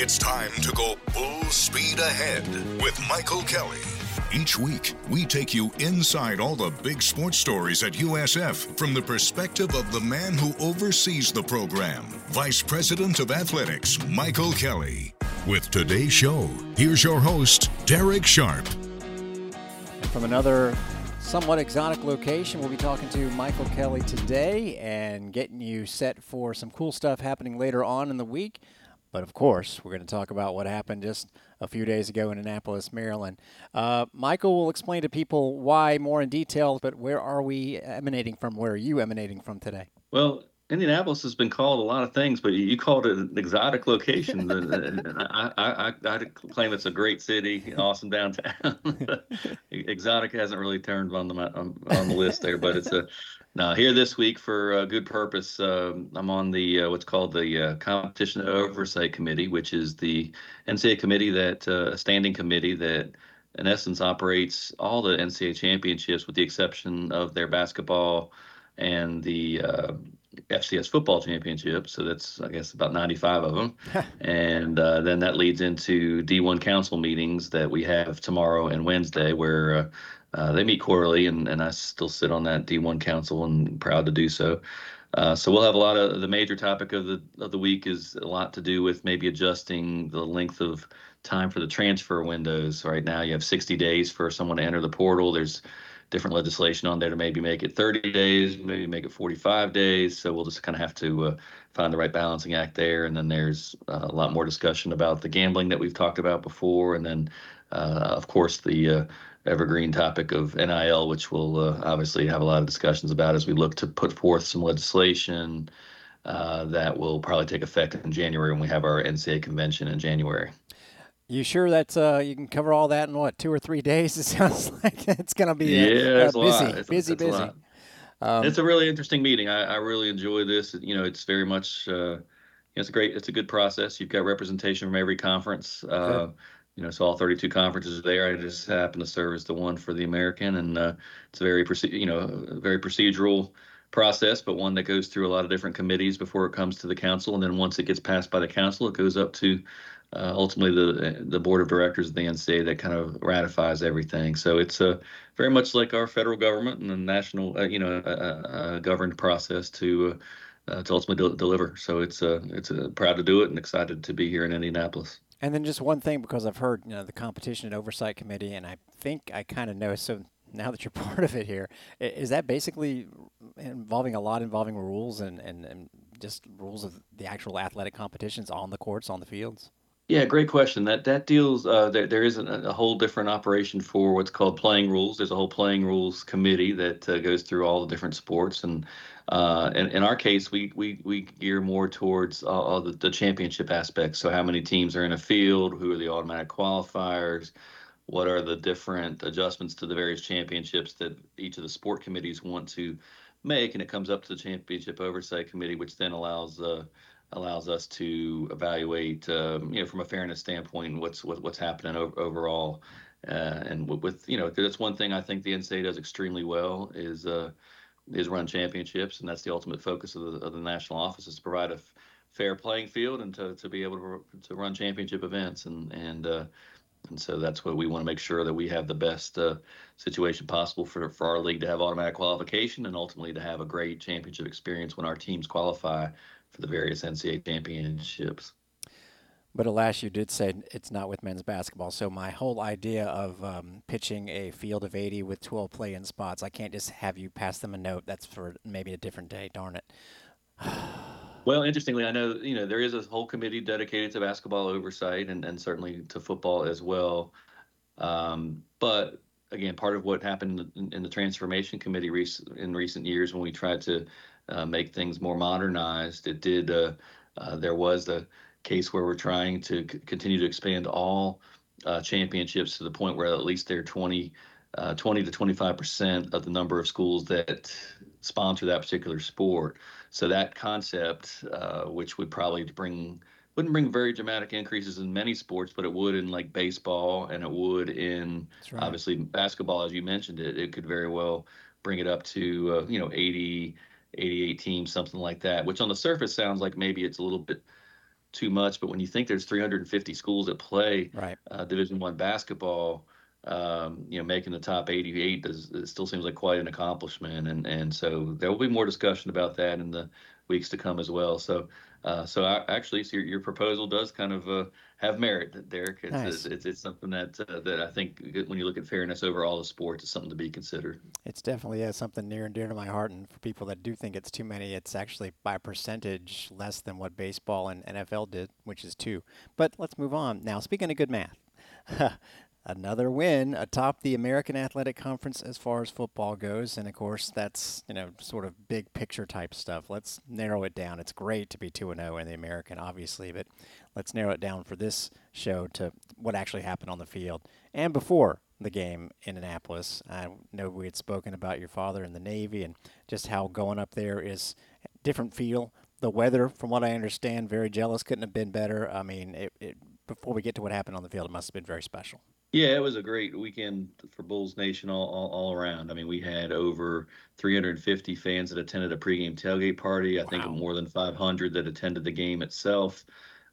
It's time to go Bull Speed Ahead with Michael Kelly. Each week, we take you inside all the big sports stories at USF from the perspective of the man who oversees the program, Vice President of Athletics, Michael Kelly. With today's show, here's your host, Derek Sharp. From another somewhat exotic location, we'll be talking to Michael Kelly today and getting you set for some cool stuff happening later on in the week. But of course, we're going to talk about what happened just a few days ago in Annapolis, Maryland. Uh, Michael will explain to people why more in detail, but where are we emanating from? Where are you emanating from today? Well, Indianapolis has been called a lot of things, but you called it an exotic location. I, I, I, claim it's a great city, awesome downtown. exotic hasn't really turned on the on the list there, but it's a now here this week for a good purpose. Uh, I'm on the uh, what's called the uh, Competition Oversight Committee, which is the NCAA committee that uh, a standing committee that in essence operates all the NCAA championships with the exception of their basketball and the uh, FCS football championship. So that's, I guess, about 95 of them. and uh, then that leads into D1 council meetings that we have tomorrow and Wednesday, where uh, uh, they meet quarterly, and, and I still sit on that D1 council and proud to do so. Uh, so we'll have a lot of the major topic of the of the week is a lot to do with maybe adjusting the length of time for the transfer windows. Right now, you have 60 days for someone to enter the portal. There's different legislation on there to maybe make it 30 days, maybe make it 45 days. So we'll just kind of have to uh, find the right balancing act there. And then there's uh, a lot more discussion about the gambling that we've talked about before. And then, uh, of course, the uh, evergreen topic of NIL, which we'll uh, obviously have a lot of discussions about as we look to put forth some legislation. Uh, that will probably take effect in January when we have our NCAA convention in January. You sure that's uh, you can cover all that in what two or three days? It sounds like it's going to be yeah, a, a busy, it's, busy, it's busy. Um, it's a really interesting meeting. I, I, really enjoy this. You know, it's very much uh, it's a great, it's a good process. You've got representation from every conference. Uh, you know, so all 32 conferences are there. I just happen to serve as the one for the American, and uh, it's a very, you know, very procedural process, but one that goes through a lot of different committees before it comes to the council, and then once it gets passed by the council, it goes up to uh, ultimately the the board of directors of the NCAA that kind of ratifies everything. So it's uh, very much like our federal government and the national, uh, you know, uh, uh, governed process to uh, to ultimately de- deliver. So it's uh, it's proud to do it and excited to be here in Indianapolis. And then just one thing, because I've heard you know the competition and oversight committee, and I think I kind of know. So now that you're part of it here, is that basically involving a lot involving rules and, and, and just rules of the actual athletic competitions on the courts, on the fields? Yeah, great question. That that deals. Uh, there there is a, a, whole different operation for what's called playing rules. There's a whole playing rules committee that uh, goes through all the different sports, and uh, in, in our case, we we we gear more towards all the, the championship aspects. So how many teams are in a field? Who are the automatic qualifiers? What are the different adjustments to the various championships that each of the sport committees want to make? And it comes up to the championship oversight committee, which then allows uh, allows us to evaluate, um, you know, from a fairness standpoint, what's what, what's happening overall. Uh, and with, with, you know, that's one thing I think the NCAA does extremely well is uh, is run championships, and that's the ultimate focus of the, of the national office is to provide a f- fair playing field and to, to be able to, to run championship events and and uh, and so that's what we want to make sure that we have the best uh, situation possible for, for our league to have automatic qualification and ultimately to have a great championship experience when our teams qualify for the various NCAA championships. But alas, you did say it's not with men's basketball. So my whole idea of um, pitching a field of 80 with 12 play-in spots, I can't just have you pass them a note. That's for maybe a different day. Darn it. well, interestingly, I know you know there is a whole committee dedicated to basketball oversight and, and certainly to football as well. Um, but again, part of what happened in, in the transformation committee rec- in recent years when we tried to uh, make things more modernized. It did. Uh, uh, there was a case where we're trying to c- continue to expand all uh, championships to the point where at least they're 20, uh, 20 to 25 percent of the number of schools that sponsor that particular sport. So that concept, uh, which would probably bring wouldn't bring very dramatic increases in many sports, but it would in like baseball and it would in right. obviously basketball, as you mentioned it. It could very well bring it up to you know 80 88 teams, something like that, which on the surface sounds like maybe it's a little bit too much, but when you think there's 350 schools that play right. uh, Division One basketball, um, you know, making the top 88 does it still seems like quite an accomplishment, and and so there will be more discussion about that in the weeks to come as well. So, uh, so I, actually, so your, your proposal does kind of uh, have merit, Derek. It's, nice. it's, it's, something that uh, that I think when you look at fairness over all the sports, it's something to be considered. It's definitely yeah, something near and dear to my heart, and for people that do think it's too many, it's actually by percentage less than what baseball and NFL did, which is two. But let's move on now. Speaking of good math. another win atop the American Athletic Conference as far as football goes. And of course, that's, you know, sort of big picture type stuff. Let's narrow it down. It's great to be 2 0 in the American, obviously, but let's narrow it down for this show to what actually happened on the field and before the game in Annapolis. I know we had spoken about your father in the Navy and just how going up there is different feel. The weather, from what I understand, very jealous. Couldn't have been better. I mean, it, it, before we get to what happened on the field, it must have been very special. Yeah, it was a great weekend for Bulls Nation all, all, all, around. I mean, we had over 350 fans that attended a pregame tailgate party. I wow. think more than 500 that attended the game itself.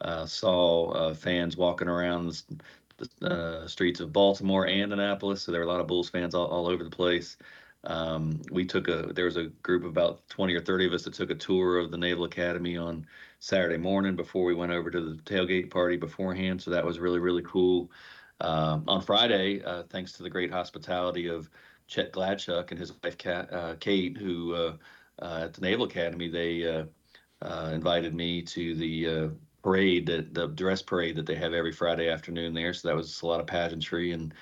Uh, saw uh, fans walking around the uh, streets of Baltimore and Annapolis. So there were a lot of Bulls fans all, all over the place. Um, we took a there was a group of about 20 or 30 of us that took a tour of the Naval Academy on Saturday morning before we went over to the tailgate party beforehand. So that was really really cool. Um, on Friday, uh, thanks to the great hospitality of Chet Gladchuk and his wife Kat, uh, Kate, who uh, uh at the Naval Academy, they uh, uh, invited me to the parade, that, the dress parade that they have every Friday afternoon there. So that was a lot of pageantry and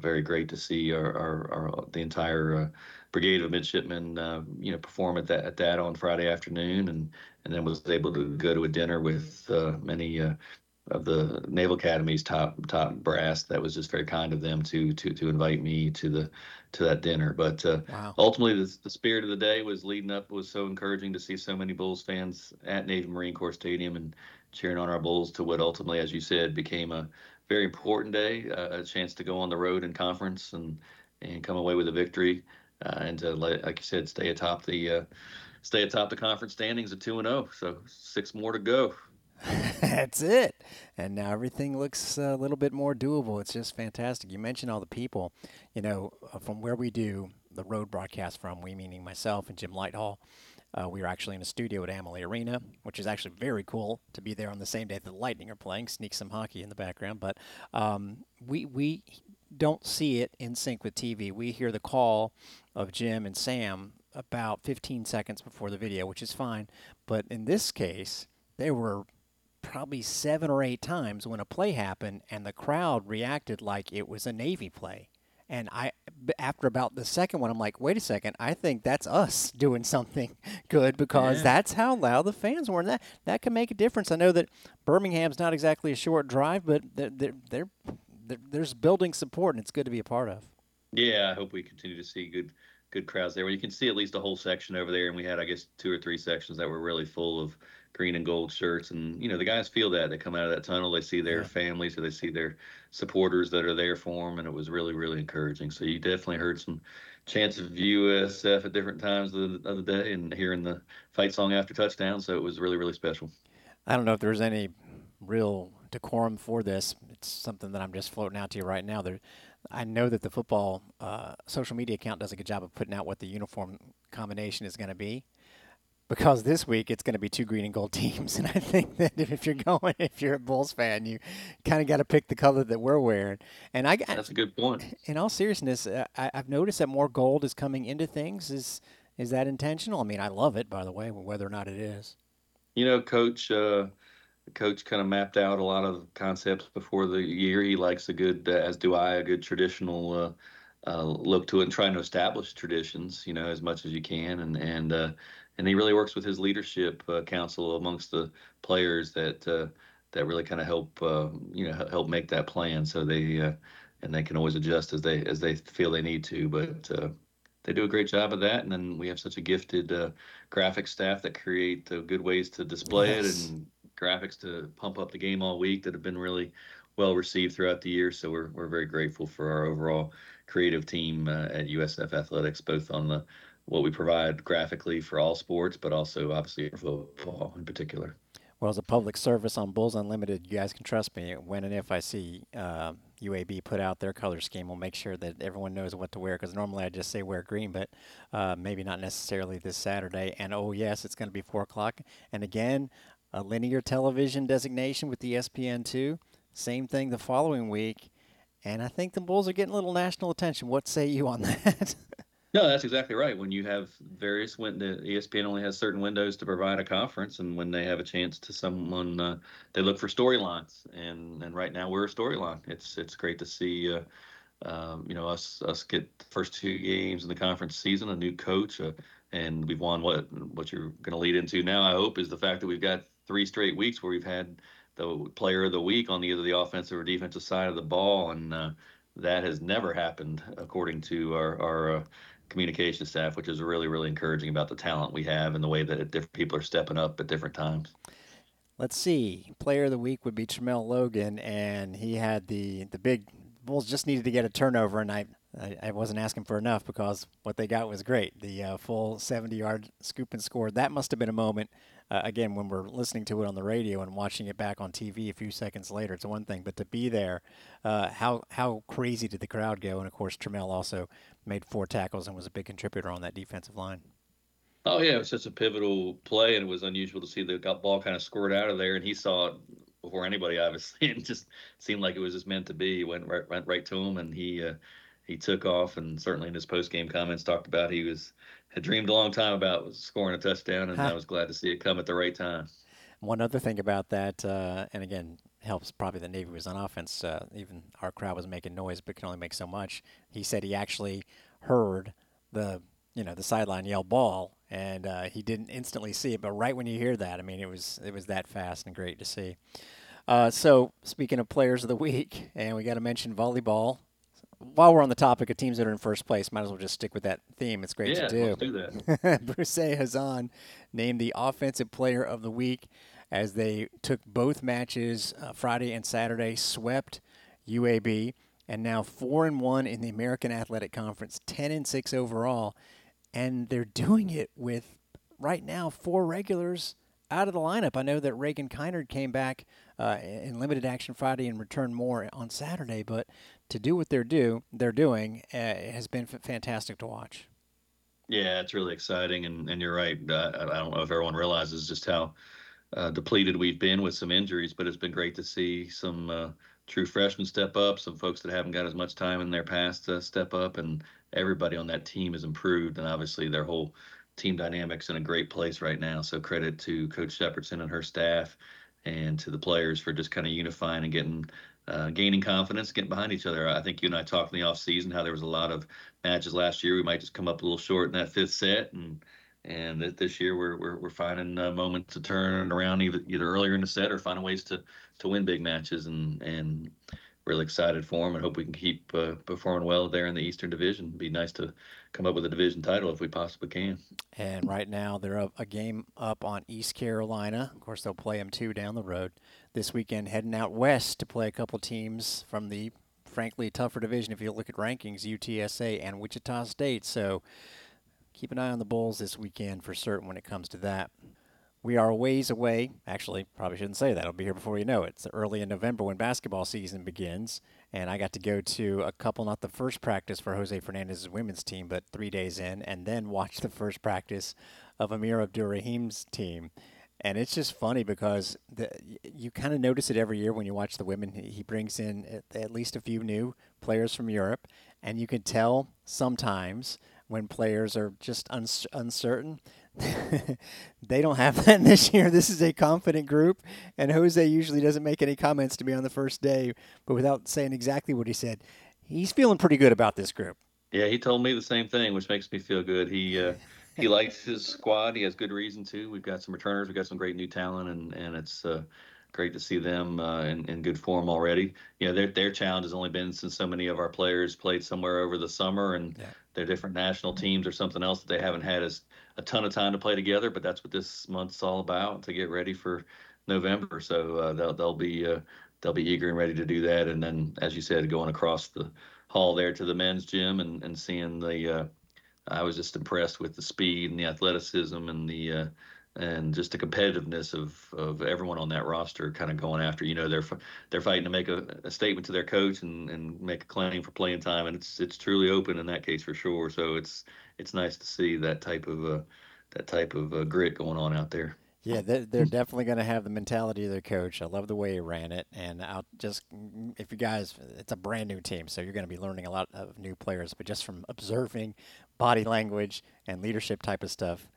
very great to see our, our, our the entire brigade of midshipmen, you know, perform at that at that on Friday afternoon, and and then was able to go to a dinner with many of the Naval Academy's top top brass. That was just very kind of them to to to invite me to the to that dinner. But uh, wow. ultimately, the, the spirit of the day was leading up was so encouraging to see so many Bulls fans at Navy Marine Corps Stadium and cheering on our Bulls to what ultimately, as you said, became a very important day, uh, a chance to go on the road in conference and and come away with a victory, uh, and to let, like you said, stay atop the uh, stay atop the conference standings at two and zero. Oh. So six more to go. That's it. And now everything looks a little bit more doable. It's just fantastic. You mentioned all the people, you know, uh, from where we do the road broadcast from, we meaning myself and Jim Lighthall. Uh, we were actually in a studio at Amalie Arena, which is actually very cool to be there on the same day that the Lightning are playing. Sneak some hockey in the background, but um, we we don't see it in sync with TV. We hear the call of Jim and Sam about 15 seconds before the video, which is fine. But in this case, they were probably seven or eight times when a play happened and the crowd reacted like it was a Navy play. And I, after about the second one, I'm like, wait a second, I think that's us doing something good because yeah. that's how loud the fans were, and that that can make a difference. I know that Birmingham's not exactly a short drive, but they're, they're, they're, they're there's building support, and it's good to be a part of. Yeah, I hope we continue to see good good crowds there. Well, you can see at least a whole section over there, and we had, I guess, two or three sections that were really full of green and gold shirts. And, you know, the guys feel that. They come out of that tunnel, they see their yeah. families, or they see their supporters that are there for them. And it was really, really encouraging. So you definitely heard some chants of USF at different times of the, of the day and hearing the fight song after touchdown. So it was really, really special. I don't know if there's any real decorum for this. It's something that I'm just floating out to you right now. There, I know that the football uh, social media account does a good job of putting out what the uniform combination is going to be because this week it's going to be two green and gold teams, and I think that if you're going, if you're a Bulls fan, you kind of got to pick the color that we're wearing. And I got. that's a good point. In all seriousness, uh, I, have noticed that more gold is coming into things. Is is that intentional? I mean, I love it, by the way, whether or not it is. You know, Coach. Uh, coach kind of mapped out a lot of concepts before the year. He likes a good, uh, as do I, a good traditional. Uh, uh, look to it and trying to establish traditions, you know, as much as you can, and and uh, and he really works with his leadership uh, council amongst the players that uh, that really kind of help uh, you know help make that plan. So they uh, and they can always adjust as they as they feel they need to, but. Uh, they do a great job of that, and then we have such a gifted uh, graphic staff that create good ways to display yes. it and graphics to pump up the game all week that have been really well received throughout the year. So we're we're very grateful for our overall creative team uh, at USF Athletics, both on the what we provide graphically for all sports, but also obviously football in particular. Well, as a public service on Bulls Unlimited, you guys can trust me. When and if I see uh, UAB put out their color scheme, we'll make sure that everyone knows what to wear. Because normally I just say wear green, but uh, maybe not necessarily this Saturday. And oh yes, it's going to be four o'clock. And again, a linear television designation with the ESPN2. Same thing the following week. And I think the Bulls are getting a little national attention. What say you on that? No, that's exactly right. When you have various when the ESPN only has certain windows to provide a conference, and when they have a chance to someone, uh, they look for storylines, and and right now we're a storyline. It's it's great to see, uh, um, you know, us us get the first two games in the conference season, a new coach, uh, and we've won what what you're going to lead into now. I hope is the fact that we've got three straight weeks where we've had the player of the week on either the offensive or defensive side of the ball, and uh, that has never happened according to our our uh, communication staff, which is really, really encouraging about the talent we have and the way that different people are stepping up at different times. Let's see. Player of the week would be Tramel Logan, and he had the the big Bulls just needed to get a turnover, and I I, wasn't asking for enough because what they got was great. The uh, full 70 yard scoop and score. That must have been a moment. Uh, again, when we're listening to it on the radio and watching it back on TV a few seconds later, it's one thing. But to be there, uh, how how crazy did the crowd go? And of course, Tramel also made four tackles and was a big contributor on that defensive line. Oh yeah, it was such a pivotal play, and it was unusual to see the ball kind of squirt out of there, and he saw it before anybody, obviously, and just seemed like it was just meant to be. Went right, went right to him, and he uh, he took off, and certainly in his post game comments talked about he was had dreamed a long time about scoring a touchdown, and huh. I was glad to see it come at the right time. One other thing about that, uh, and again, helps probably the Navy was on offense. Uh, even our crowd was making noise, but can only make so much. He said he actually heard the you know the sideline yell ball, and uh, he didn't instantly see it. But right when you hear that, I mean, it was it was that fast and great to see. Uh, so speaking of players of the week, and we got to mention volleyball while we're on the topic of teams that are in first place, might as well just stick with that theme. It's great yeah, to do. Let's do that. Broussais Hazan named the Offensive Player of the Week as they took both matches uh, Friday and Saturday, swept UAB, and now four and one in the American Athletic Conference, ten and six overall, and they're doing it with right now four regulars out of the lineup. I know that Reagan Kynard came back uh, in limited action Friday and return more on Saturday, but to do what they're do they're doing uh, has been f- fantastic to watch. Yeah, it's really exciting, and and you're right. Uh, I don't know if everyone realizes just how uh, depleted we've been with some injuries, but it's been great to see some uh, true freshmen step up, some folks that haven't got as much time in their past step up, and everybody on that team has improved, and obviously their whole team dynamics in a great place right now. So credit to Coach Shepardson and her staff, and to the players for just kind of unifying and getting uh, gaining confidence, getting behind each other. I think you and I talked in the off season how there was a lot of matches last year. We might just come up a little short in that fifth set, and and this year we're we're, we're finding uh, moments to turn around either either earlier in the set or finding ways to to win big matches, and and really excited for them and hope we can keep uh, performing well there in the Eastern Division. It'd be nice to come up with a division title if we possibly can. And right now they're a game up on East Carolina. Of course, they'll play them two down the road this weekend, heading out west to play a couple teams from the frankly tougher division if you look at rankings, UTSA and Wichita State. So keep an eye on the Bulls this weekend for certain when it comes to that. We are a ways away. Actually, probably shouldn't say that. I'll be here before you know it. It's early in November when basketball season begins, and I got to go to a couple, not the first practice for Jose Fernandez's women's team, but three days in, and then watch the first practice of Amir Abdur-Rahim's team. And it's just funny because the, you kind of notice it every year when you watch the women. He brings in at, at least a few new players from Europe, and you can tell sometimes when players are just uncertain they don't have that this year. This is a confident group, and Jose usually doesn't make any comments to me on the first day, but without saying exactly what he said, he's feeling pretty good about this group. Yeah, he told me the same thing, which makes me feel good. He uh, he likes his squad. He has good reason to. We've got some returners. We've got some great new talent, and and it's uh, great to see them uh, in, in good form already. You know, their their challenge has only been since so many of our players played somewhere over the summer, and yeah. their different national teams or something else that they haven't had as a ton of time to play together, but that's what this month's all about to get ready for November. So uh, they'll they'll be uh, they'll be eager and ready to do that. And then, as you said, going across the hall there to the men's gym and and seeing the uh, I was just impressed with the speed and the athleticism and the uh, and just the competitiveness of of everyone on that roster kind of going after. You know, they're they're fighting to make a, a statement to their coach and, and make a claim for playing time, and it's it's truly open in that case for sure. So it's it's nice to see that type of uh, that type of uh, grit going on out there. Yeah, they're, they're definitely going to have the mentality of their coach. I love the way he ran it. And I'll just, if you guys, it's a brand new team, so you're going to be learning a lot of new players. But just from observing body language and leadership type of stuff,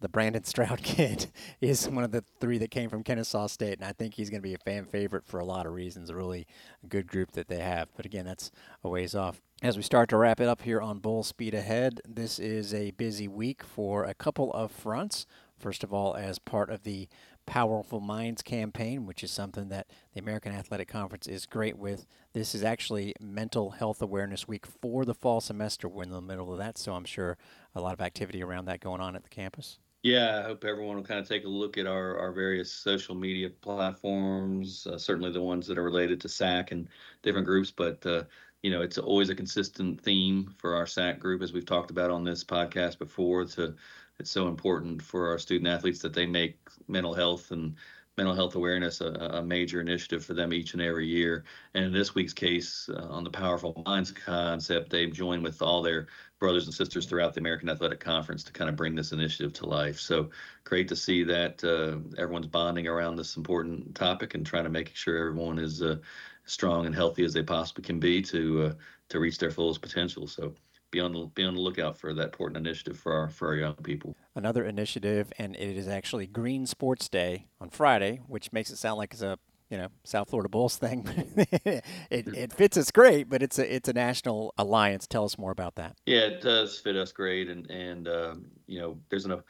the Brandon Stroud kid is one of the three that came from Kennesaw State, and I think he's going to be a fan favorite for a lot of reasons. A really good group that they have. But again, that's a ways off. As we start to wrap it up here on Bull Speed Ahead, this is a busy week for a couple of fronts. First of all, as part of the Powerful Minds campaign, which is something that the American Athletic Conference is great with. This is actually Mental Health Awareness Week for the fall semester. We're in the middle of that, so I'm sure a lot of activity around that going on at the campus. Yeah, I hope everyone will kind of take a look at our, our various social media platforms, uh, certainly the ones that are related to SAC and different groups. But, uh, you know, it's always a consistent theme for our SAC group, as we've talked about on this podcast before, to it's so important for our student athletes that they make mental health and mental health awareness a, a major initiative for them each and every year. And in this week's case, uh, on the Powerful Minds concept, they've joined with all their brothers and sisters throughout the American Athletic Conference to kind of bring this initiative to life. So great to see that uh, everyone's bonding around this important topic and trying to make sure everyone is uh, strong and healthy as they possibly can be to uh, to reach their fullest potential. So be on the be on the lookout for that important initiative for our for our young people. Another initiative, and it is actually Green Sports Day on Friday, which makes it sound like it's a you know South Florida Bulls thing. it, it fits us great, but it's a it's a national alliance. Tell us more about that. Yeah, it does fit us great, and and um, you know there's an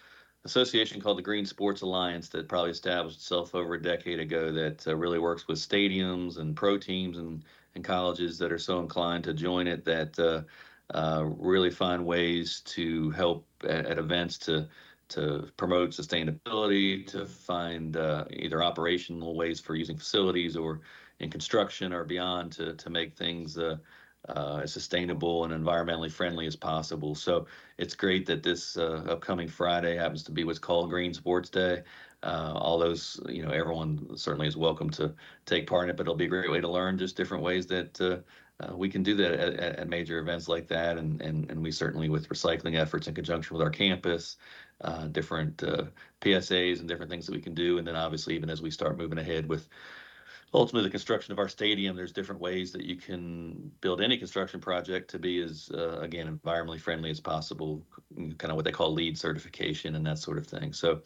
association called the Green Sports Alliance that probably established itself over a decade ago that uh, really works with stadiums and pro teams and and colleges that are so inclined to join it that uh, uh, really find ways to help at, at, events to to promote sustainability, to find uh, either operational ways for using facilities or in construction or beyond to to make things uh, uh, as sustainable and environmentally friendly as possible. So it's great that this uh, upcoming Friday happens to be what's called Green Sports Day. Uh, all those, you know, everyone certainly is welcome to take part in it, but it'll be a great way to learn just different ways that uh, uh, we can do that at, at, major events like that, and, and and we certainly with recycling efforts in conjunction with our campus, uh, different uh, PSAs and different things that we can do, and then obviously even as we start moving ahead with ultimately the construction of our stadium, there's different ways that you can build any construction project to be as uh, again environmentally friendly as possible, kind of what they call LEED certification and that sort of thing. So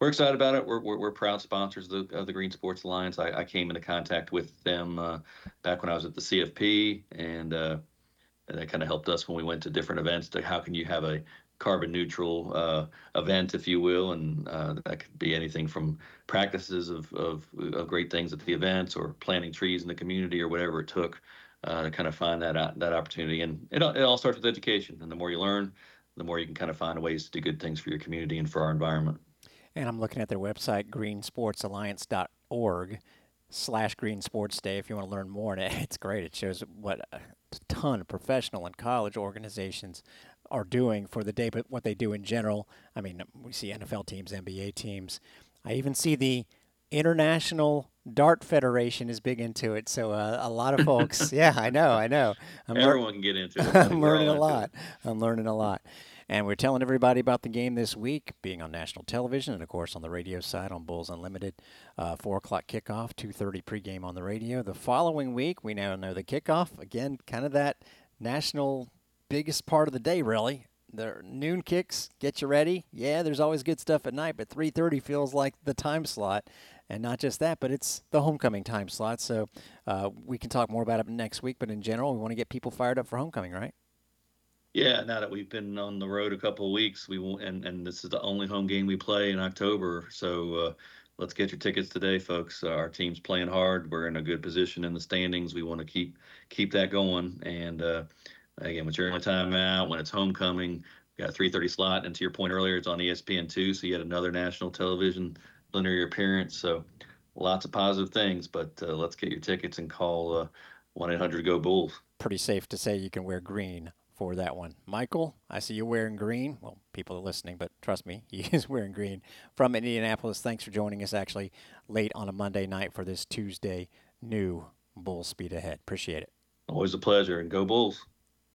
we're excited about it. We're, we're, we're proud sponsors of the, of the, Green Sports Alliance. I, I, came into contact with them uh, back when I was at the CFP, and, uh, and that kind of helped us when we went to different events. To how can you have a carbon neutral uh, event, if you will, and uh, that could be anything from practices of, of, of great things at the events, or planting trees in the community, or whatever it took uh, to kind of find that that opportunity. And it, it all starts with education, and the more you learn, the more you can kind of find ways to do good things for your community and for our environment. And I'm looking at their website, greensportsalliance.org slash green sports day if you want to learn more. And it's great. It shows what a ton of professional and college organizations are doing for the day, but what they do in general. I mean, we see NFL teams, NBA teams. I even see the International Dart Federation is big into it. So uh, a lot of folks, yeah, I know, I know. I'm Everyone lear- can get into it. I'm learning a lot. I'm learning a lot. And we're telling everybody about the game this week, being on national television and, of course, on the radio side on Bulls Unlimited. Uh, 4 o'clock kickoff, 2.30 pregame on the radio. The following week, we now know the kickoff. Again, kind of that national biggest part of the day, really. The noon kicks get you ready. Yeah, there's always good stuff at night, but 3:30 feels like the time slot, and not just that, but it's the homecoming time slot. So uh, we can talk more about it next week. But in general, we want to get people fired up for homecoming, right? Yeah, now that we've been on the road a couple of weeks, we will, and and this is the only home game we play in October. So uh, let's get your tickets today, folks. Our team's playing hard. We're in a good position in the standings. We want to keep keep that going. And uh, again, with your only time out, when it's homecoming, got a 3:30 slot. And to your point earlier, it's on ESPN two, so you had another national television linear appearance. So lots of positive things. But uh, let's get your tickets and call uh, one eight hundred Go Bulls. Pretty safe to say you can wear green for that one. Michael, I see you're wearing green. Well, people are listening, but trust me, he is wearing green from Indianapolis. Thanks for joining us actually late on a Monday night for this Tuesday new Bull Speed Ahead. Appreciate it. Always a pleasure, and go Bulls.